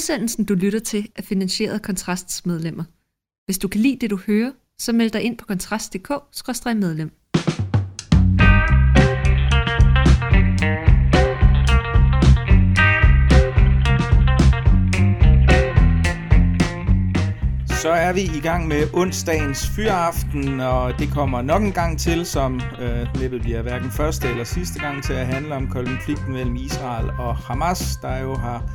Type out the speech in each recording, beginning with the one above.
Udsendelsen, du lytter til, er finansieret af Kontrasts medlemmer. Hvis du kan lide det, du hører, så meld dig ind på kontrast.dk-medlem. Så er vi i gang med onsdagens fyraften, og det kommer nok en gang til, som øh, næppe bliver hverken første eller sidste gang til at handle om konflikten mellem Israel og Hamas, der jo har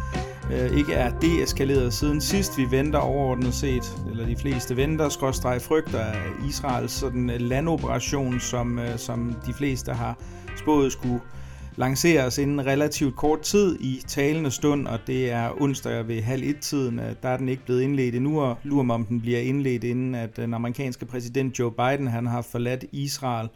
øh, ikke er deeskaleret siden sidst. Vi venter overordnet set, eller de fleste venter, skråstrej frygter af Israels sådan øh, landoperation, som, øh, som de fleste har spået skulle lanceres inden relativt kort tid i talende stund, og det er onsdag ved halv et-tiden. Øh, der er den ikke blevet indledt endnu, og lurer mig, om den bliver indledt, inden at den amerikanske præsident Joe Biden han har forladt Israel.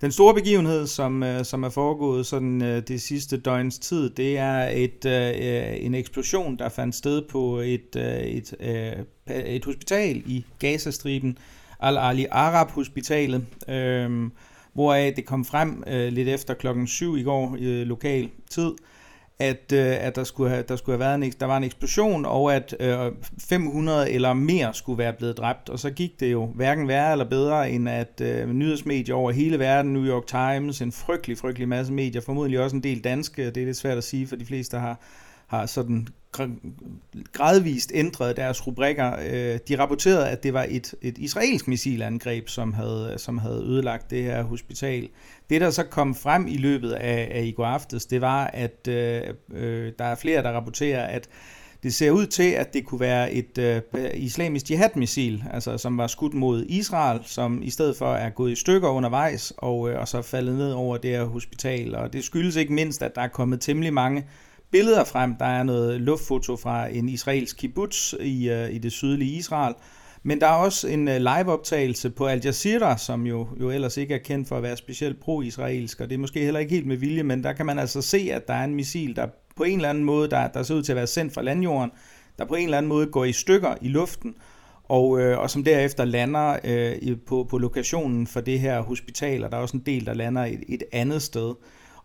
Den store begivenhed, som, øh, som er foregået sådan øh, det sidste døgns tid, det er et, øh, øh en eksplosion, der fandt sted på et, et, et, et hospital i Gazastriben, Al-Ali Arab Hospitalet. Øh, hvoraf det kom frem øh, lidt efter klokken 7 i går øh, lokal tid, at, øh, at der, skulle have, der skulle have været en, der var en eksplosion, og at øh, 500 eller mere skulle være blevet dræbt. Og så gik det jo hverken værre eller bedre, end at øh, nyhedsmedier over hele verden, New York Times, en frygtelig, frygtelig masse medier, formodentlig også en del danske, det er lidt svært at sige, for de fleste har, har sådan gradvist ændret deres rubrikker. Øh, de rapporterede, at det var et, et israelsk missilangreb, som havde, som havde ødelagt det her hospital. Det, der så kom frem i løbet af, af i går aftes, det var, at øh, øh, der er flere, der rapporterer, at det ser ud til, at det kunne være et øh, islamisk jihad-missil, altså, som var skudt mod Israel, som i stedet for er gået i stykker undervejs og, øh, og så faldet ned over det her hospital. Og det skyldes ikke mindst, at der er kommet temmelig mange billeder frem. Der er noget luftfoto fra en israelsk kibbutz i, øh, i det sydlige Israel. Men der er også en øh, liveoptagelse på Al Jazeera, som jo, jo ellers ikke er kendt for at være specielt pro-israelsk, og det er måske heller ikke helt med vilje, men der kan man altså se, at der er en missil, der på en eller anden måde, der, der ser ud til at være sendt fra landjorden, der på en eller anden måde går i stykker i luften, og, øh, og som derefter lander øh, på, på lokationen for det her hospital, og der er også en del, der lander et, et andet sted.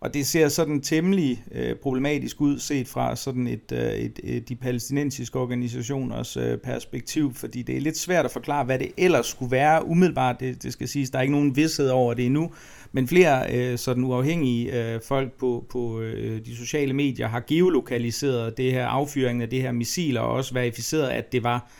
Og det ser sådan temmelig øh, problematisk ud set fra sådan et, øh, et, et de palæstinensiske organisationers øh, perspektiv, fordi det er lidt svært at forklare, hvad det ellers skulle være umiddelbart. Det, det skal siges, der er ikke nogen vidshed over det endnu, men flere øh, sådan uafhængige øh, folk på, på øh, de sociale medier har geolokaliseret det her affyring af det her missil og også verificeret, at det var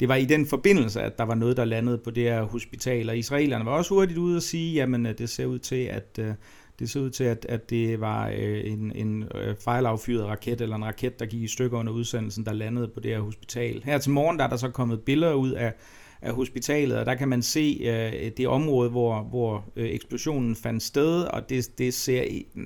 det var i den forbindelse, at der var noget, der landede på det her hospital, og israelerne var også hurtigt ude at sige, jamen øh, det ser ud til, at øh, det så ud til, at, at det var øh, en, en øh, fejlaffyret raket, eller en raket, der gik i stykker under udsendelsen, der landede på det her hospital. Her til morgen der er der så kommet billeder ud af, af hospitalet, og der kan man se øh, det område, hvor, hvor øh, eksplosionen fandt sted, og det, det ser... Øh,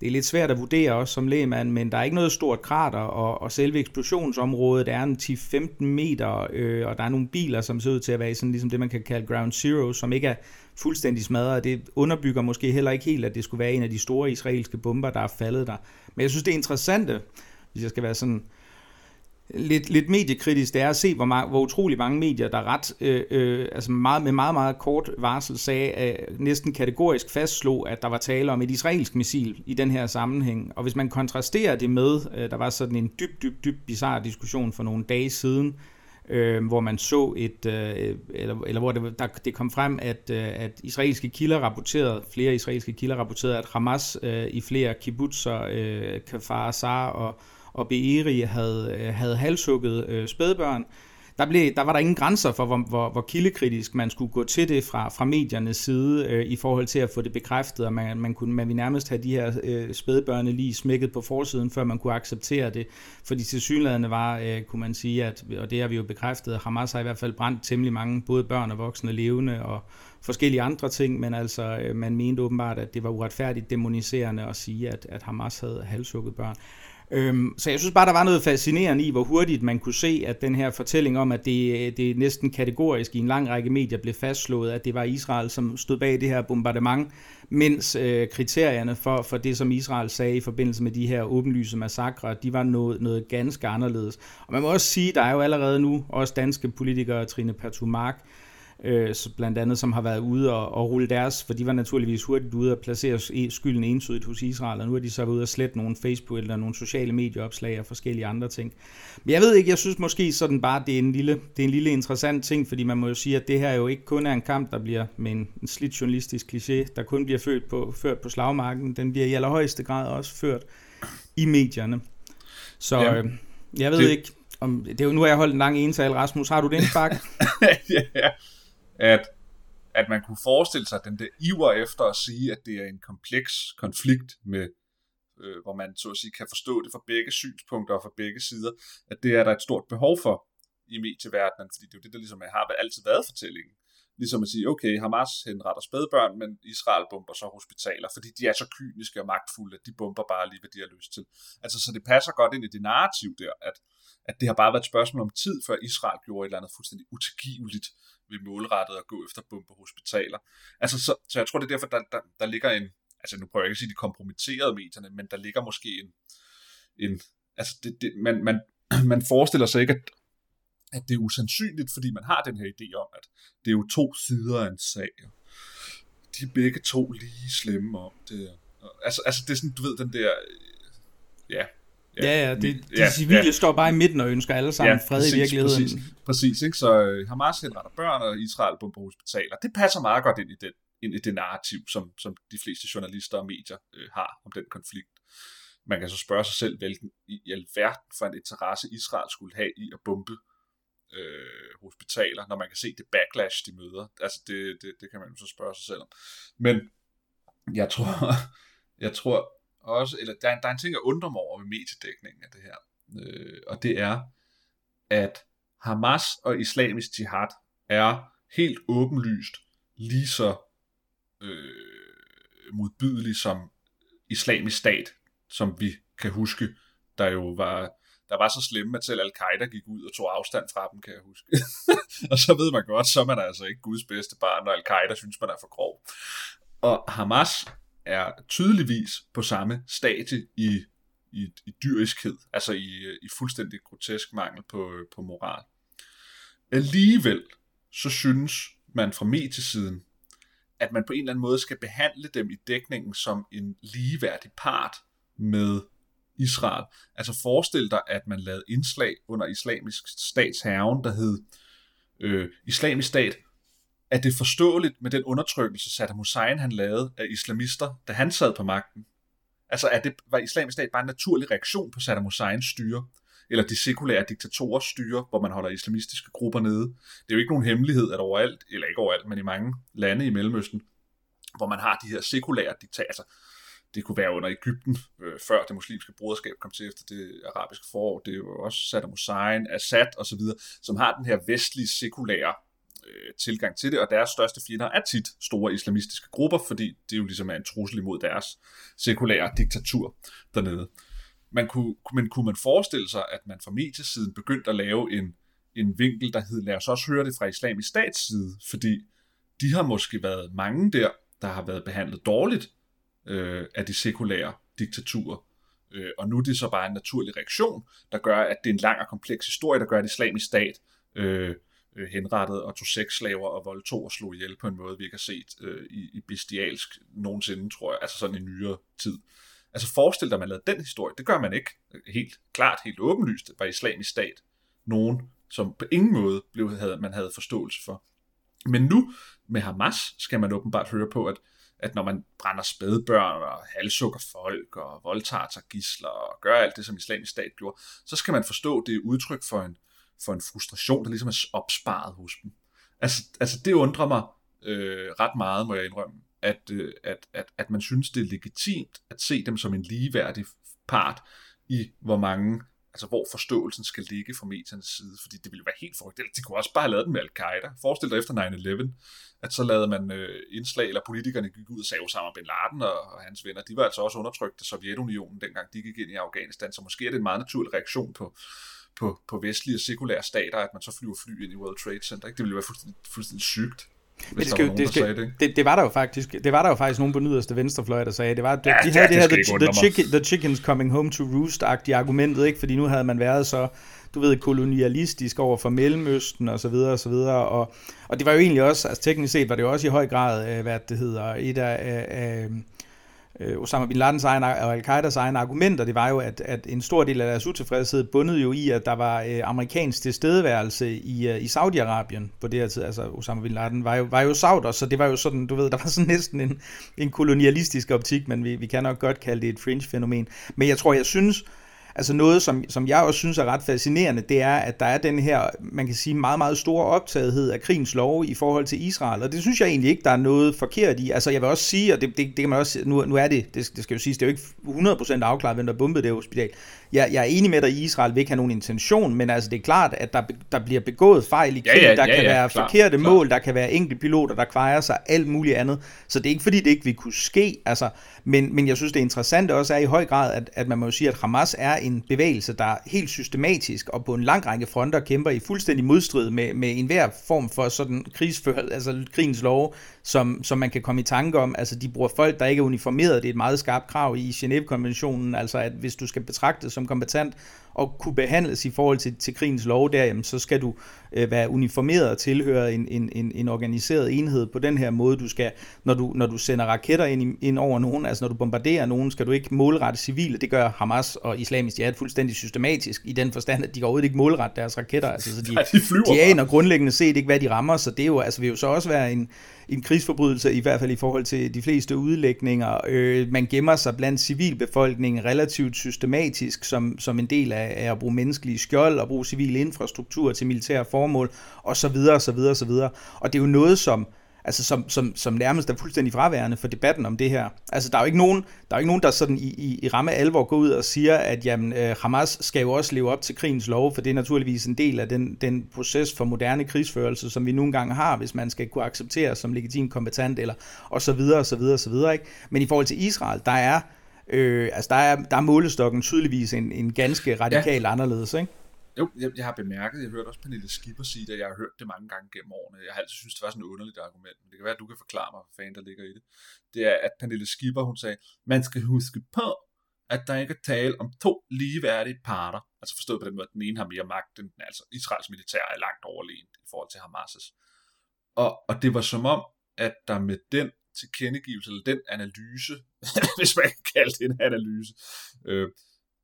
det er lidt svært at vurdere også som lægmand, men der er ikke noget stort krater, og, og selve eksplosionsområdet er en 10-15 meter, øh, og der er nogle biler, som ser ud til at være sådan ligesom det, man kan kalde ground zero, som ikke er fuldstændig smadret. Det underbygger måske heller ikke helt, at det skulle være en af de store israelske bomber, der er faldet der. Men jeg synes, det er interessant, hvis jeg skal være sådan lidt, lidt mediekritisk, det er at se, hvor, meget, hvor utrolig mange medier, der ret, øh, øh, altså meget, med meget, meget kort varsel, sagde, øh, næsten kategorisk fastslog, at der var tale om et israelsk missil i den her sammenhæng. Og hvis man kontrasterer det med, øh, der var sådan en dyb, dyb, dyb bizarre diskussion for nogle dage siden, øh, hvor man så et, øh, eller, eller hvor det, der, det kom frem, at, øh, at israelske kilder rapporterede, flere israelske kilder rapporterede, at Hamas øh, i flere kibbutzer, øh, Kfar Azar og, og Be'eri havde, øh, havde halshugget øh, spædbørn, der, blev, der var der ingen grænser for, hvor, hvor, hvor kildekritisk man skulle gå til det fra, fra mediernes side øh, i forhold til at få det bekræftet, og man, man, kunne, man ville nærmest have de her øh, spædbørne lige smækket på forsiden, før man kunne acceptere det. Fordi til synlædende var, øh, kunne man sige, at, og det har vi jo bekræftet, at Hamas har i hvert fald brændt temmelig mange, både børn og voksne levende, og forskellige andre ting, men altså øh, man mente åbenbart, at det var uretfærdigt demoniserende at sige, at, at Hamas havde halshugget børn. Øhm, så jeg synes bare, der var noget fascinerende i, hvor hurtigt man kunne se, at den her fortælling om, at det, øh, det næsten kategorisk i en lang række medier blev fastslået, at det var Israel, som stod bag det her bombardement, mens øh, kriterierne for, for det, som Israel sagde i forbindelse med de her åbenlyse massakre, de var noget, noget ganske anderledes. Og man må også sige, der er jo allerede nu også danske politikere, Trine Pertumark, øh, blandt andet, som har været ude og, og rulle deres, for de var naturligvis hurtigt ude og placere skylden entydigt hos Israel, og nu er de så ude og slette nogle Facebook eller nogle sociale medieopslag og forskellige andre ting. Men jeg ved ikke, jeg synes måske sådan bare, det er en lille, det er en lille interessant ting, fordi man må jo sige, at det her jo ikke kun er en kamp, der bliver med en, en slidt journalistisk kliché, der kun bliver ført på, ført på slagmarken, den bliver i allerhøjeste grad også ført i medierne. Så ja, øh, jeg ved det... ikke, om, det er jo, nu har jeg holdt en lang ental, Rasmus, har du den spark? ja, at, at man kunne forestille sig den der iver efter at sige, at det er en kompleks konflikt med øh, hvor man så at sige kan forstå det fra begge synspunkter og fra begge sider, at det er der et stort behov for i medieverdenen, fordi det er jo det, der ligesom har altid været fortællingen. Ligesom at sige, okay, Hamas henretter spædbørn, men Israel bomber så hospitaler, fordi de er så kyniske og magtfulde, at de bomber bare lige, hvad de har lyst til. Altså, så det passer godt ind i det narrativ der, at, at det har bare været et spørgsmål om tid, før Israel gjorde et eller andet fuldstændig utilgiveligt ved målrettet at gå efter bombe hospitaler. Altså, så, så jeg tror, det er derfor, der, der, der ligger en, altså nu prøver jeg ikke at sige, de kompromitterede medierne, men der ligger måske en, en altså det, det, man, man, man forestiller sig ikke, at, at det er usandsynligt, fordi man har den her idé om, at det er jo to sider af en sag. De er begge to lige slemme om det. Altså, altså det er sådan, du ved, den der, øh, ja, Ja, ja, det, de ja, civile ja. står bare i midten og ønsker alle sammen ja, fred præcis, i virkeligheden. Præcis, præcis ikke? så uh, Hamas henretter børn, og Israel bomber hospitaler. Det passer meget godt ind i den ind i det narrativ, som, som de fleste journalister og medier øh, har om den konflikt. Man kan så spørge sig selv, hvilken i alverden for en interesse Israel skulle have i at bombe øh, hospitaler, når man kan se det backlash, de møder. Altså det, det, det kan man jo så spørge sig selv om. Men jeg tror, jeg tror også, eller der, er, der er en ting, jeg undrer mig over ved mediedækningen af det her, øh, og det er, at Hamas og islamisk jihad er helt åbenlyst lige så øh, modbydelig som islamisk stat, som vi kan huske, der jo var der var så slemme, at selv Al-Qaida gik ud og tog afstand fra dem, kan jeg huske. og så ved man godt, så er man altså ikke Guds bedste barn, når Al-Qaida synes, man er for grov. Og Hamas er tydeligvis på samme stadie i, i, i dyriskhed, altså i, i fuldstændig grotesk mangel på, på moral. Alligevel så synes man fra mediesiden, at man på en eller anden måde skal behandle dem i dækningen som en ligeværdig part med Israel. Altså forestil dig, at man lavede indslag under islamisk statsherren, der hed øh, Islamisk Stat, at det er forståeligt med den undertrykkelse, Saddam Hussein han lavede af islamister, da han sad på magten. Altså, at det var islamisk stat bare en naturlig reaktion på Saddam Husseins styre eller de sekulære diktatorers styre, hvor man holder islamistiske grupper nede. Det er jo ikke nogen hemmelighed, at overalt, eller ikke overalt, men i mange lande i Mellemøsten, hvor man har de her sekulære diktatorer, altså det kunne være under Ægypten, øh, før det muslimske broderskab kom til efter det arabiske forår, det er jo også Saddam Hussein, Assad osv., som har den her vestlige sekulære øh, tilgang til det, og deres største fjender er tit store islamistiske grupper, fordi det jo ligesom er en trussel imod deres sekulære diktatur dernede man kunne, men kunne man forestille sig, at man fra mediesiden begyndte at lave en, en vinkel, der hed, lad os også høre det fra islamisk stats side, fordi de har måske været mange der, der har været behandlet dårligt øh, af de sekulære diktaturer. Øh, og nu er det så bare en naturlig reaktion, der gør, at det er en lang og kompleks historie, der gør, at islamisk stat øh, øh, henrettede og tog sexslaver og voldtog og slog ihjel på en måde, vi ikke har set øh, i, i bestialsk nogensinde, tror jeg, altså sådan i nyere tid. Altså forestil dig, at man lavede den historie. Det gør man ikke. Helt klart, helt åbenlyst, det var islamisk stat. Nogen, som på ingen måde blev, havde, man havde forståelse for. Men nu med Hamas skal man åbenbart høre på, at, at når man brænder spædbørn og halssukker folk og voldtager sig gisler og gør alt det, som islamisk stat gjorde, så skal man forstå, det er udtryk for en, for en frustration, der ligesom er opsparet hos dem. Altså, altså det undrer mig øh, ret meget, må jeg indrømme at, øh, at, at, at man synes, det er legitimt at se dem som en ligeværdig part i, hvor mange altså hvor forståelsen skal ligge fra mediernes side, fordi det ville være helt forrygt. De kunne også bare have lavet den med Al-Qaida. Forestil dig efter 9-11, at så lavede man øh, indslag, eller politikerne gik ud og sagde Osama Bin Laden og, og hans venner, de var altså også undertrykt af Sovjetunionen, dengang de gik ind i Afghanistan, så måske er det en meget naturlig reaktion på, på, på vestlige sekulære stater, at man så flyver fly ind i World Trade Center. Ikke? Det ville være fuldstændig, fuldstændig sygt. Men det, skal, nogen, det, skal, det, det, det, var der jo faktisk det var der jo faktisk nogen på den yderste venstrefløj der sagde det var det, ja, de havde det, det her the, the, chicken, the chickens coming home to roost agtige argumentet ikke fordi nu havde man været så du ved, kolonialistisk over for Mellemøsten og så videre og så videre, og, og det var jo egentlig også, altså teknisk set var det jo også i høj grad, øh, hvad det hedder, et af, af øh, Osama Bin Ladens egen, og Al-Qaidas egne argumenter, det var jo, at, at en stor del af deres utilfredshed bundet jo i, at der var øh, amerikansk tilstedeværelse i, øh, i Saudi-Arabien på det her tid. Altså Osama Bin Laden var jo, var jo sauder, så det var jo sådan, du ved, der var sådan næsten en, en kolonialistisk optik, men vi, vi kan nok godt kalde det et fringe-fænomen. Men jeg tror, jeg synes, Altså noget, som, som jeg også synes er ret fascinerende, det er, at der er den her, man kan sige, meget, meget store optagethed af krigens lov i forhold til Israel, og det synes jeg egentlig ikke, der er noget forkert i. Altså jeg vil også sige, og det, det, det kan man også, nu, nu er det, det, det skal jo siges, det er jo ikke 100% afklaret, hvem der bombede det hospital. Jeg, jeg er enig med dig, at Israel vil ikke have nogen intention, men altså det er klart, at der, der bliver begået fejl i krig, ja, ja, der ja, kan ja, være klar, forkerte klar. mål, der kan være enkelte piloter, der kvejer sig, alt muligt andet. Så det er ikke fordi, det ikke vil kunne ske, altså, men, men jeg synes, det interessante også er i høj grad, at, at man må jo sige, at Hamas er en bevægelse, der helt systematisk og på en lang række fronter kæmper i fuldstændig modstrid med, med enhver form for sådan krigsførelse, altså krigens lov, som, som man kan komme i tanke om. Altså de bruger folk, der ikke er uniformeret. Det er et meget skarpt krav i Genève-konventionen, altså at hvis du skal betragtes som kompetent og kunne behandles i forhold til, til krigens lov der, jamen, så skal du øh, være uniformeret og tilhøre en, en, en, en organiseret enhed på den her måde. Du skal, når du, når du sender raketter ind, ind over nogen, altså når du bombarderer nogen, skal du ikke målrette civile. Det gør Hamas og Islamisk Jihad fuldstændig systematisk i den forstand, at de går overhovedet ikke målrette deres raketter. Altså, så de, Nej, de, de aner grundlæggende set ikke, hvad de rammer, så det er jo, altså, vil jo så også være en, en krigsforbrydelse, i hvert fald i forhold til de fleste udlægninger. Øh, man gemmer sig blandt civilbefolkningen relativt systematisk som, som en del af, af at bruge menneskelige skjold og bruge civil infrastruktur til militære formål, og så videre, og så videre, og så videre. Og det er jo noget, som altså som, som, som nærmest er fuldstændig fraværende for debatten om det her. Altså der er jo ikke nogen, der, er jo ikke nogen, der sådan i, i, i ramme alvor går ud og siger, at jamen, øh, Hamas skal jo også leve op til krigens lov, for det er naturligvis en del af den, den proces for moderne krigsførelse, som vi nogle gange har, hvis man skal kunne acceptere som legitim kompetent, eller og så videre, og så videre, og så videre. Ikke? Men i forhold til Israel, der er, øh, altså der er, der er målestokken tydeligvis en, en ganske radikalt ja. anderledes, ikke? Jo, jeg, jeg har bemærket, jeg har hørt også Pernille Skipper sige det, jeg har hørt det mange gange gennem årene. Jeg har altid synes det var sådan et underligt argument, men det kan være, at du kan forklare mig, hvad fanden der ligger i det. Det er, at Pernille Skipper, hun sagde, man skal huske på, at der ikke er tale om to ligeværdige parter. Altså forstået på den måde, at den ene har mere magt, end altså Israels militær er langt overlegen i forhold til Hamas' og, og det var som om, at der med den tilkendegivelse, eller den analyse, hvis man kan kalde det en analyse, øh,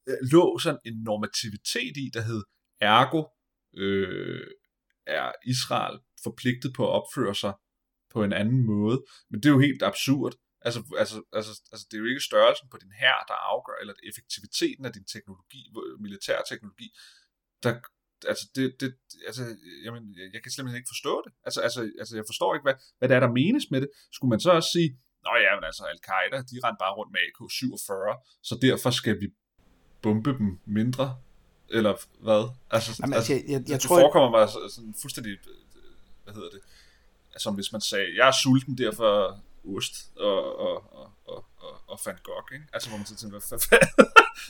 øh, lå sådan en normativitet i, der hed, Ergo øh, er Israel forpligtet på at opføre sig på en anden måde. Men det er jo helt absurd. Altså, altså, altså, altså det er jo ikke størrelsen på din hær, der afgør, eller effektiviteten af din teknologi, militær teknologi, der, altså, det, det, altså, jamen, jeg kan simpelthen ikke forstå det. Altså, altså, altså jeg forstår ikke, hvad, hvad det er, der menes med det. Skulle man så også sige, Nå ja, men altså, Al-Qaida, de rendte bare rundt med AK-47, så derfor skal vi bombe dem mindre eller hvad? Altså, Jamen, altså, jeg, jeg, jeg det tror, forekommer mig sådan fuldstændig, hvad hedder det, som hvis man sagde, jeg er sulten, derfor ost og, og, og, og, og, og Van Gogh, ikke? Altså, hvor man så tænker, hvad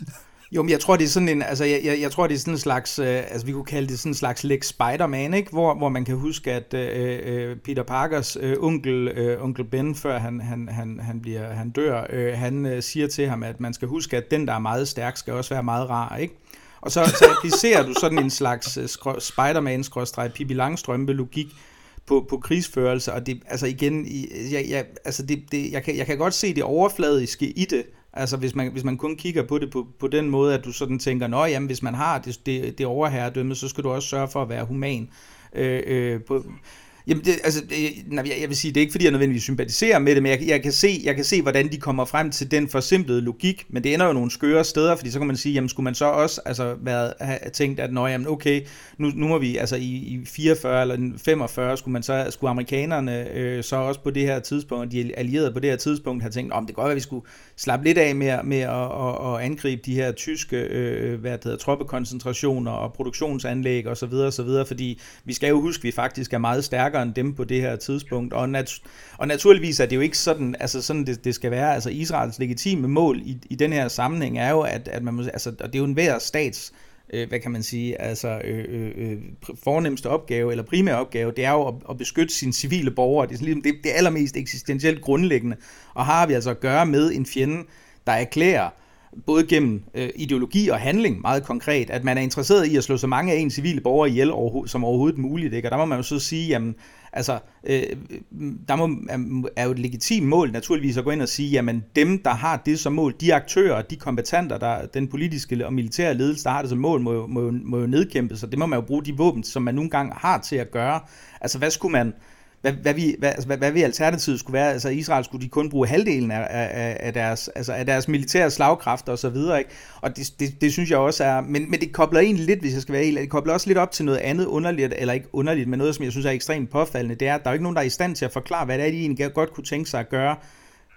Jo, men jeg tror, det er sådan en, altså, jeg, jeg, jeg tror, det er sådan en slags, øh, altså, vi kunne kalde det sådan en slags Lex Spider-Man, ikke? Hvor, hvor man kan huske, at øh, øh, Peter Parkers øh, onkel, øh, onkel Ben, før han, han, han, han, bliver, han dør, øh, han øh, siger til ham, at man skal huske, at den, der er meget stærk, skal også være meget rar, ikke? Og så, så applicerer du sådan en slags øh, Spider-Man-Pippi Langstrømpe-logik på, på krigsførelse, og det, altså igen, jeg, jeg, altså det, det, jeg, kan, jeg kan godt se det overfladiske i det, altså hvis man, hvis man kun kigger på det på, på den måde, at du sådan tænker, nå jamen, hvis man har det, det, det overherredømme, så skal du også sørge for at være human. Øh, øh, på, Jamen, det, altså, nej, jeg vil sige, det er ikke fordi, jeg nødvendigvis sympatiserer med det, men jeg, jeg, kan se, jeg kan se, hvordan de kommer frem til den forsimplede logik, men det ender jo nogle skøre steder, fordi så kan man sige, jamen skulle man så også altså, være, have tænkt, at nå, jamen, okay, nu, nu må vi, altså i, i 44 eller 45, skulle man så, skulle amerikanerne øh, så også på det her tidspunkt, de allierede på det her tidspunkt, have tænkt, om det kan godt være, at vi skulle slappe lidt af med, med at, at, at angribe de her tyske, øh, hvad det hedder, troppekoncentrationer og produktionsanlæg osv., videre, fordi vi skal jo huske, at vi faktisk er meget stærkere stærkere end dem på det her tidspunkt. Og, nat- og naturligvis er det jo ikke sådan, altså sådan det, det skal være. Altså Israels legitime mål i, i den her sammenhæng er jo, at, at man må, altså, og det er jo en hver stats øh, hvad kan man sige, altså øh, øh, øh fornemmeste opgave, eller primære opgave, det er jo at, at beskytte sine civile borgere. Det er, ligesom, det, det er allermest eksistentielt grundlæggende. Og har vi altså at gøre med en fjende, der erklærer både gennem øh, ideologi og handling meget konkret, at man er interesseret i at slå så mange af ens civile borgere ihjel som overhovedet muligt. Ikke? Og der må man jo så sige, jamen, altså, øh, der må, er jo et legitimt mål naturligvis at gå ind og sige, jamen dem, der har det som mål, de aktører, de kompetenter, der, den politiske og militære ledelse, der har det som mål, må, må, må jo nedkæmpes, og det må man jo bruge de våben, som man nogle gange har til at gøre. Altså, hvad skulle man hvad, hvad, vi, hvad, altså, hvad, hvad vi alternativet skulle være. Altså Israel skulle de kun bruge halvdelen af, af, af, deres, altså, af deres militære slagkræfter og så videre. Ikke? Og det, det, det, synes jeg også er, men, men det kobler egentlig lidt, hvis jeg skal være helt, det kobler også lidt op til noget andet underligt, eller ikke underligt, men noget, som jeg synes er ekstremt påfaldende, det er, at der er ikke nogen, der er i stand til at forklare, hvad det er, de egentlig godt kunne tænke sig at gøre,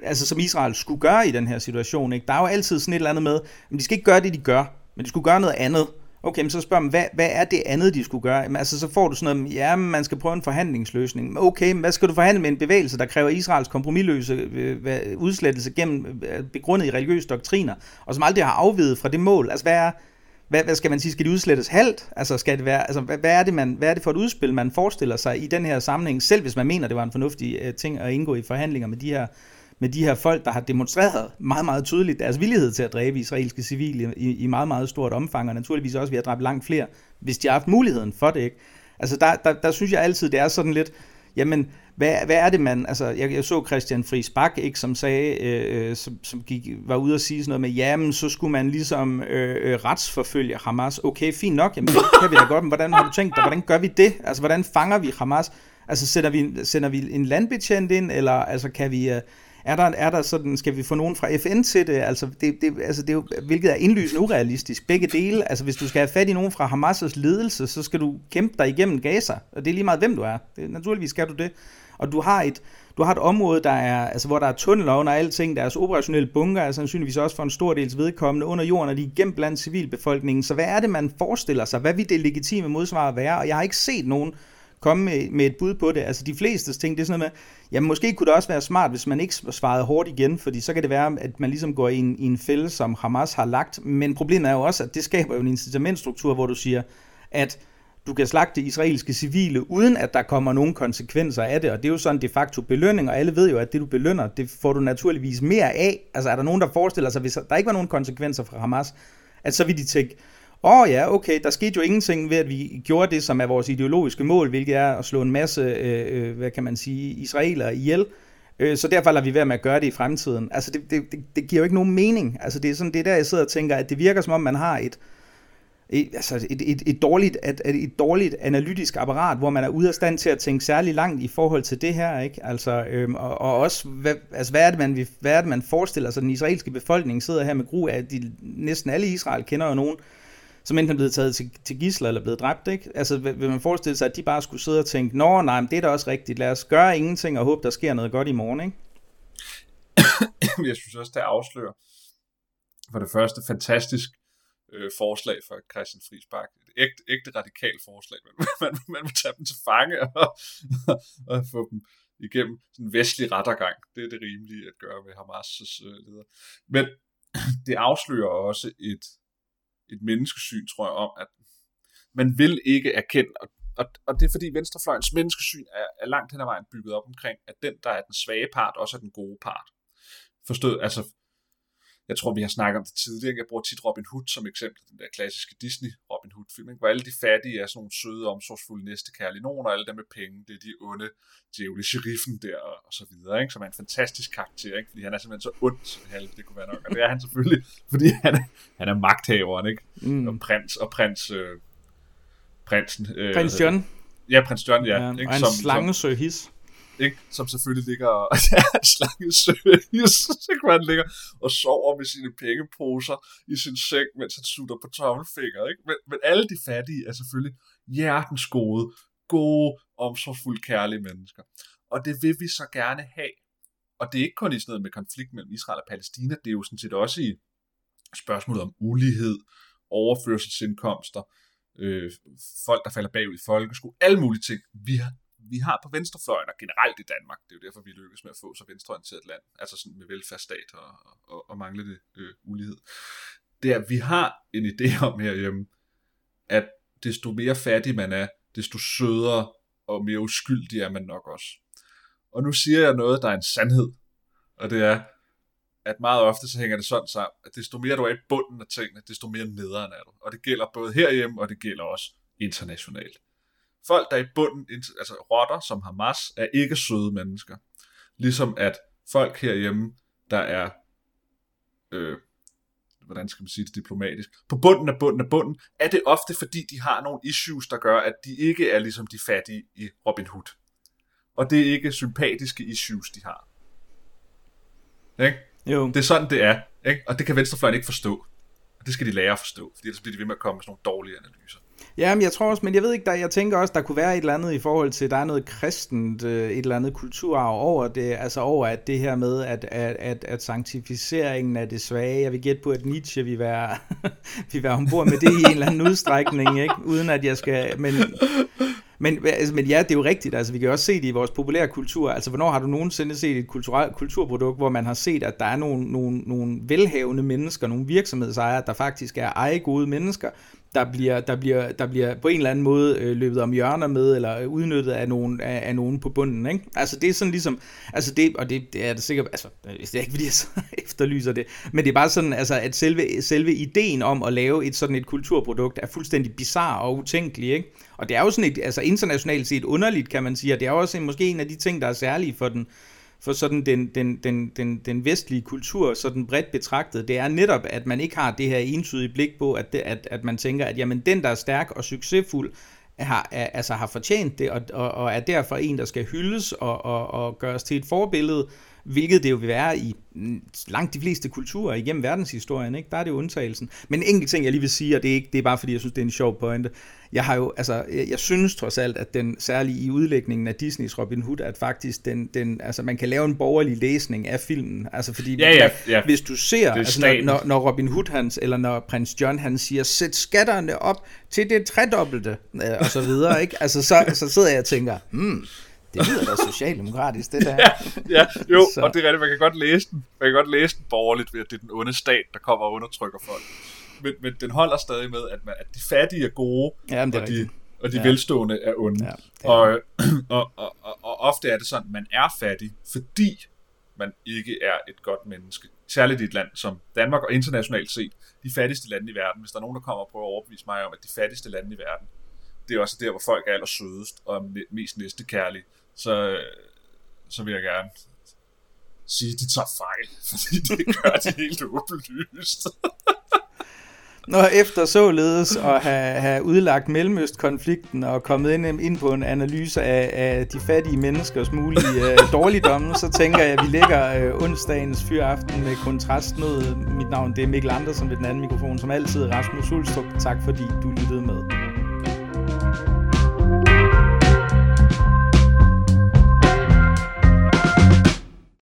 altså som Israel skulle gøre i den her situation. Ikke? Der er jo altid sådan et eller andet med, men de skal ikke gøre det, de gør, men de skulle gøre noget andet. Okay, men så spørger man, hvad, hvad er det andet, de skulle gøre? Jamen, altså, så får du sådan noget, ja, man skal prøve en forhandlingsløsning. Okay, men hvad skal du forhandle med en bevægelse, der kræver Israels kompromilløse øh, udslettelse gennem øh, begrundet i religiøse doktriner, og som aldrig har afvidet fra det mål? Altså, hvad er, hvad, hvad skal man sige, skal de udslettes halvt? Altså, skal det være, altså hvad, hvad, er det, man, hvad er det for et udspil, man forestiller sig i den her sammenhæng, selv hvis man mener, det var en fornuftig uh, ting at indgå i forhandlinger med de her med de her folk, der har demonstreret meget, meget tydeligt deres villighed til at dræbe israelske civile i, i meget, meget stort omfang, og naturligvis også vi har dræbe langt flere, hvis de har haft muligheden for det. Ikke? Altså der, der, der synes jeg altid, det er sådan lidt, jamen, hvad, hvad er det man, altså jeg, jeg så Christian Friis Bak, ikke, som sagde, øh, øh, som, som gik, var ude og sige sådan noget med, jamen så skulle man ligesom øh, øh, retsforfølge Hamas. Okay, fint nok, jamen det kan vi da godt, men hvordan har du tænkt dig, hvordan gør vi det? Altså hvordan fanger vi Hamas? Altså sender vi, sender vi en landbetjent ind, eller altså kan vi... Øh, er der, er der sådan, skal vi få nogen fra FN til det? Altså, det, det, altså det er jo, hvilket er indlysende urealistisk. Begge dele, altså hvis du skal have fat i nogen fra Hamas' ledelse, så skal du kæmpe dig igennem Gaza, og det er lige meget, hvem du er. Det, naturligvis skal du det. Og du har et, du har et område, der er, altså, hvor der er tunneler under alting, deres operationelle bunker er sandsynligvis også for en stor dels vedkommende under jorden, og de er gemt blandt civilbefolkningen. Så hvad er det, man forestiller sig? Hvad vil det legitime modsvar være? Og jeg har ikke set nogen komme med, med et bud på det. Altså de fleste ting, det er sådan noget med, jamen måske kunne det også være smart, hvis man ikke svarede hårdt igen, fordi så kan det være, at man ligesom går i en, i en fælde, som Hamas har lagt. Men problemet er jo også, at det skaber jo en incitamentstruktur, hvor du siger, at du kan slagte israelske civile, uden at der kommer nogen konsekvenser af det, og det er jo sådan de facto belønning, og alle ved jo, at det du belønner, det får du naturligvis mere af. Altså er der nogen, der forestiller sig, hvis der ikke var nogen konsekvenser fra Hamas, at så vil de tænke, åh oh, ja, okay, der skete jo ingenting ved, at vi gjorde det, som er vores ideologiske mål, hvilket er at slå en masse, øh, øh hvad kan man sige, israelere ihjel. Øh, så derfor lader vi være med at gøre det i fremtiden. Altså, det, det, det, det giver jo ikke nogen mening. Altså, det er sådan det er der, jeg sidder og tænker, at det virker som om, man har et, et, altså et, et, et, dårligt, et, et dårligt analytisk apparat, hvor man er ude af stand til at tænke særlig langt i forhold til det her, ikke? Altså, øhm, og, og også, hvad, altså, hvad, er det, man, hvad er det, man forestiller sig? Den israelske befolkning sidder her med gru af, de, næsten alle i Israel kender jo nogen, som enten er blevet taget til, til gisler eller blevet dræbt. Ikke? Altså vil man forestille sig, at de bare skulle sidde og tænke, nå nej, men det er da også rigtigt, lad os gøre ingenting og håbe, der sker noget godt i morgen. Ikke? Jeg synes også, det afslører for det første fantastisk øh, forslag fra Christian Friisbak. Et ægte, ægte radikalt forslag. Man, man, man må tage dem til fange og, og få dem igennem sådan en vestlig rettergang. Det er det rimelige at gøre med Hamas' øh, leder. Men det afslører også et, et menneskesyn, tror jeg, om, at man vil ikke erkende, og, og, og det er fordi venstrefløjens menneskesyn er, er langt hen ad vejen bygget op omkring, at den, der er den svage part, også er den gode part. Forstået, altså jeg tror, vi har snakket om det tidligere. Jeg bruger tit Robin Hood som eksempel, den der klassiske Disney Robin Hood-film, hvor alle de fattige er sådan nogle søde, omsorgsfulde næstekærlige nogen, og alle dem med penge, det er de onde djævle sheriffen der, og, og så videre, ikke? som er en fantastisk karakter, ikke? fordi han er simpelthen så ond, som halv, det kunne være nok, og det er han selvfølgelig, fordi han er, han er magthaveren, ikke? Mm. og prins, og prins, øh, prinsen. Øh, prins John. Ja, prins John, ja. ja ikke? Og en slangesø his ikke? som selvfølgelig ligger og er slangesøs, så kan han ligger og sover med sine pengeposer i sin seng, mens han sutter på tommelfinger. Ikke? Men, men alle de fattige er selvfølgelig hjertens gode, gode, omsorgsfulde, kærlige mennesker. Og det vil vi så gerne have. Og det er ikke kun i sådan noget med konflikt mellem Israel og Palæstina, det er jo sådan set også i spørgsmålet om ulighed, overførselsindkomster, øh, folk, der falder bagud i folkeskole, alle mulige ting. Vi har, vi har på venstrefløjen, og generelt i Danmark, det er jo derfor, vi lykkes med at få så venstreorienteret land, altså sådan med velfærdsstat og, og, og manglende øh, ulighed, det er, at vi har en idé om herhjemme, at desto mere fattig man er, desto sødere og mere uskyldig er man nok også. Og nu siger jeg noget, der er en sandhed, og det er, at meget ofte så hænger det sådan sammen, at desto mere du er i bunden af tingene, desto mere nederen er du. Og det gælder både herhjemme, og det gælder også internationalt. Folk, der er i bunden, altså rotter som Hamas, er ikke søde mennesker. Ligesom at folk herhjemme, der er, øh, hvordan skal man sige det diplomatisk, på bunden af bunden af bunden, er det ofte fordi, de har nogle issues, der gør, at de ikke er ligesom de fattige i Robin Hood. Og det er ikke sympatiske issues, de har. Ikke? Jo. Det er sådan, det er. Ikke? Og det kan venstrefløjen ikke forstå. Og det skal de lære at forstå, fordi ellers bliver de ved med at komme med sådan nogle dårlige analyser. Ja, men jeg tror også, men jeg ved ikke, der, jeg tænker også, der kunne være et eller andet i forhold til, der er noget kristent, øh, et eller andet kulturarv over det, altså over at det her med, at, at, at, at sanktificeringen af det svage, jeg vil gætte på, at Nietzsche vil være, vil være ombord med det i en eller anden udstrækning, ikke? uden at jeg skal, men, men, altså, men ja, det er jo rigtigt. Altså, vi kan også se det i vores populære kultur. Altså, hvornår har du nogensinde set et kulturelt kulturprodukt, hvor man har set, at der er nogle, nogle, nogle velhavende mennesker, nogle virksomhedsejere, der faktisk er eje gode mennesker, der bliver, der bliver, der bliver på en eller anden måde øh, løbet om hjørner med, eller udnyttet af nogen, af, af nogen på bunden. Ikke? Altså det er sådan ligesom, altså det, og det, det er det sikkert, altså øh, det er ikke fordi jeg så efterlyser det, men det er bare sådan, altså at selve, selve ideen om at lave et sådan et kulturprodukt er fuldstændig bizarre og utænkelig, ikke? Og det er jo sådan et, altså internationalt set underligt, kan man sige, og det er også en, måske en af de ting, der er særlige for den, for sådan den, den, den, den, den vestlige kultur, sådan bredt betragtet, det er netop, at man ikke har det her entydige blik på, at, det, at, at man tænker, at jamen, den, der er stærk og succesfuld, har, er, altså har fortjent det, og, og, og er derfor en, der skal hyldes og, og, og gøres til et forbillede, hvilket det jo vil være i langt de fleste kulturer igennem verdenshistorien, ikke? der er det jo undtagelsen. Men en enkelt ting, jeg lige vil sige, og det er, ikke, det er bare fordi, jeg synes, det er en sjov pointe. Jeg har jo, altså, jeg, jeg synes trods alt, at den særlige i udlægningen af Disneys Robin Hood, at faktisk den, den, altså, man kan lave en borgerlig læsning af filmen. Altså, fordi ja, ja, ja. hvis du ser, altså, når, når, når Robin Hood, hans, eller når prins John, han siger, sæt skatterne op til det tredobbelte, øh, og så videre, ikke? Altså, så, så sidder jeg og tænker, hmm, det lyder da socialdemokratisk, det der. ja, ja, jo, så. og det er rigtigt, man kan godt læse den. Man kan godt læse den borgerligt ved, at det er den onde stat, der kommer og undertrykker folk. Men, men den holder stadig med, at, man, at de fattige er gode, ja, det er og, de, og de ja. velstående er onde. Ja, er og, og, og, og, og ofte er det sådan, at man er fattig, fordi man ikke er et godt menneske. Særligt i et land som Danmark og internationalt set, de fattigste lande i verden. Hvis der er nogen, der kommer og prøver at overbevise mig om, at de fattigste lande i verden, det er også der, hvor folk er allersødest og mest næstekærlige, så, så vil jeg gerne sige, at de tager fejl, fordi det gør det helt åbenlyst. Når efter således at have, have udlagt Mellemøstkonflikten og kommet ind, ind på en analyse af, af de fattige menneskers mulige uh, dårligdomme, så tænker jeg, at vi lægger uh, onsdagens fyraften med kontrast ned. Mit navn det er Mikkel Andersen ved den anden mikrofon, som altid Rasmus Hulstrup. Tak fordi du lyttede med.